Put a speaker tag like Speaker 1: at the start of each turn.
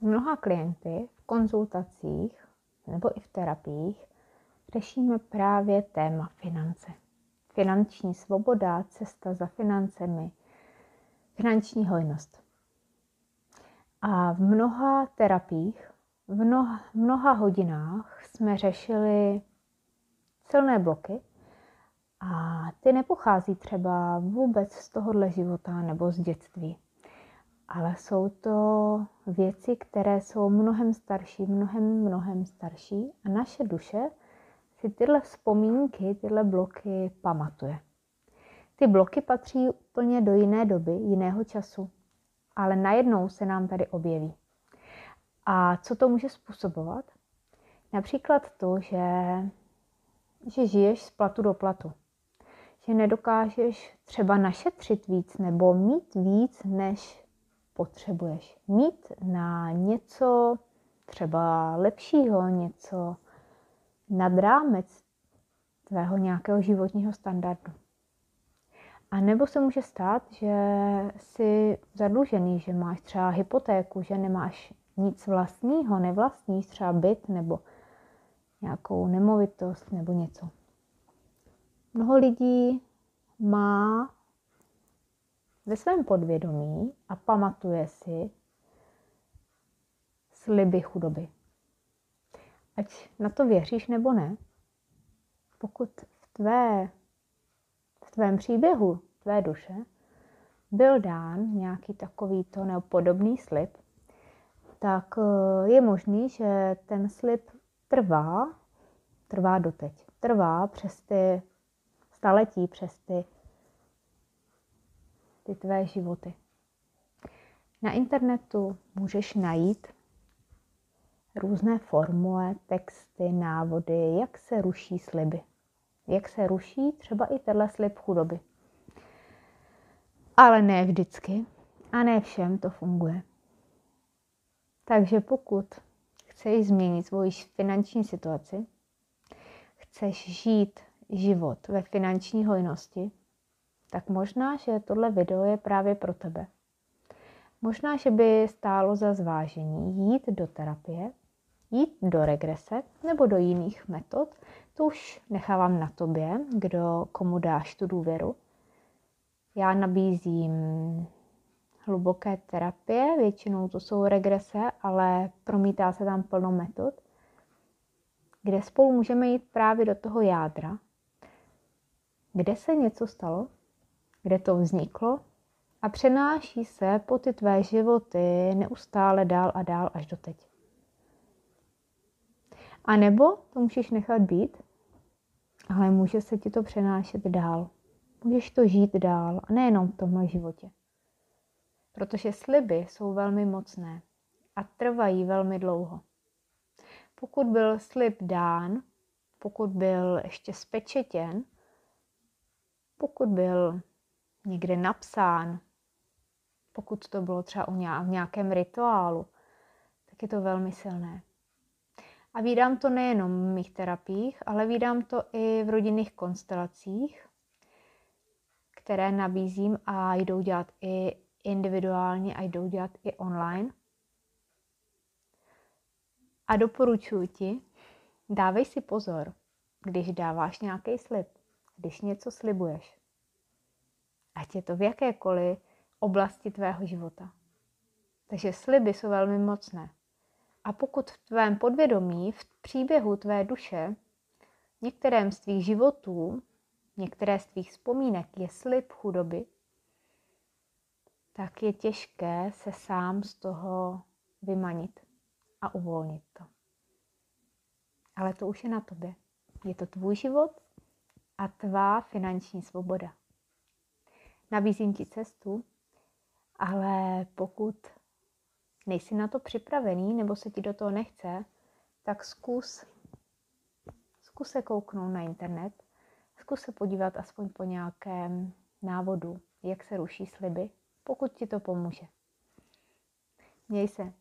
Speaker 1: mnoha klienty v konzultacích nebo i v terapiích řešíme právě téma finance. Finanční svoboda, cesta za financemi, finanční hojnost. A v mnoha terapiích, v mnoha, mnoha hodinách jsme řešili silné bloky a ty nepochází třeba vůbec z tohohle života nebo z dětství. Ale jsou to věci, které jsou mnohem starší, mnohem, mnohem starší a naše duše si tyhle vzpomínky, tyhle bloky pamatuje. Ty bloky patří úplně do jiné doby, jiného času, ale najednou se nám tady objeví. A co to může způsobovat? Například to, že, že žiješ z platu do platu. Že nedokážeš třeba našetřit víc nebo mít víc, než potřebuješ. Mít na něco třeba lepšího, něco nad rámec tvého nějakého životního standardu. A nebo se může stát, že jsi zadlužený, že máš třeba hypotéku, že nemáš nic vlastního, nevlastníš třeba byt nebo nějakou nemovitost nebo něco. Mnoho lidí má ve svém podvědomí a pamatuje si sliby chudoby. Ať na to věříš nebo ne, pokud v, tvé, v tvém příběhu tvé duše byl dán nějaký takovýto nebo podobný slib, tak eh, je možný, že ten slib trvá, trvá doteď. Trvá přes ty staletí, přes ty, ty tvé životy. Na internetu můžeš najít různé formule, texty, návody, jak se ruší sliby. Jak se ruší třeba i tenhle slib chudoby. Ale ne vždycky a ne všem to funguje. Takže pokud chceš změnit svoji finanční situaci, chceš žít život ve finanční hojnosti, tak možná, že tohle video je právě pro tebe. Možná, že by stálo za zvážení jít do terapie, jít do regrese nebo do jiných metod. To už nechávám na tobě, kdo komu dáš tu důvěru. Já nabízím hluboké terapie, většinou to jsou regrese, ale promítá se tam plno metod, kde spolu můžeme jít právě do toho jádra, kde se něco stalo, kde to vzniklo a přenáší se po ty tvé životy neustále dál a dál až do teď. A nebo to můžeš nechat být, ale může se ti to přenášet dál. Můžeš to žít dál a nejenom v tomhle životě. Protože sliby jsou velmi mocné a trvají velmi dlouho. Pokud byl slib dán, pokud byl ještě spečetěn, pokud byl někde napsán, pokud to bylo třeba v nějakém rituálu, tak je to velmi silné. A vídám to nejenom v mých terapiích, ale vídám to i v rodinných konstelacích, které nabízím a jdou dělat i individuálně a jdou dělat i online. A doporučuji ti, dávej si pozor, když dáváš nějaký slib, když něco slibuješ. Ať je to v jakékoliv oblasti tvého života. Takže sliby jsou velmi mocné. A pokud v tvém podvědomí, v příběhu tvé duše, některém z tvých životů, některé z tvých vzpomínek je slib chudoby, tak je těžké se sám z toho vymanit a uvolnit to. Ale to už je na tobě. Je to tvůj život a tvá finanční svoboda. Nabízím ti cestu, ale pokud nejsi na to připravený nebo se ti do toho nechce, tak zkus, zkus se kouknout na internet, zkus se podívat aspoň po nějakém návodu, jak se ruší sliby, pokud ti to pomůže. Měj se.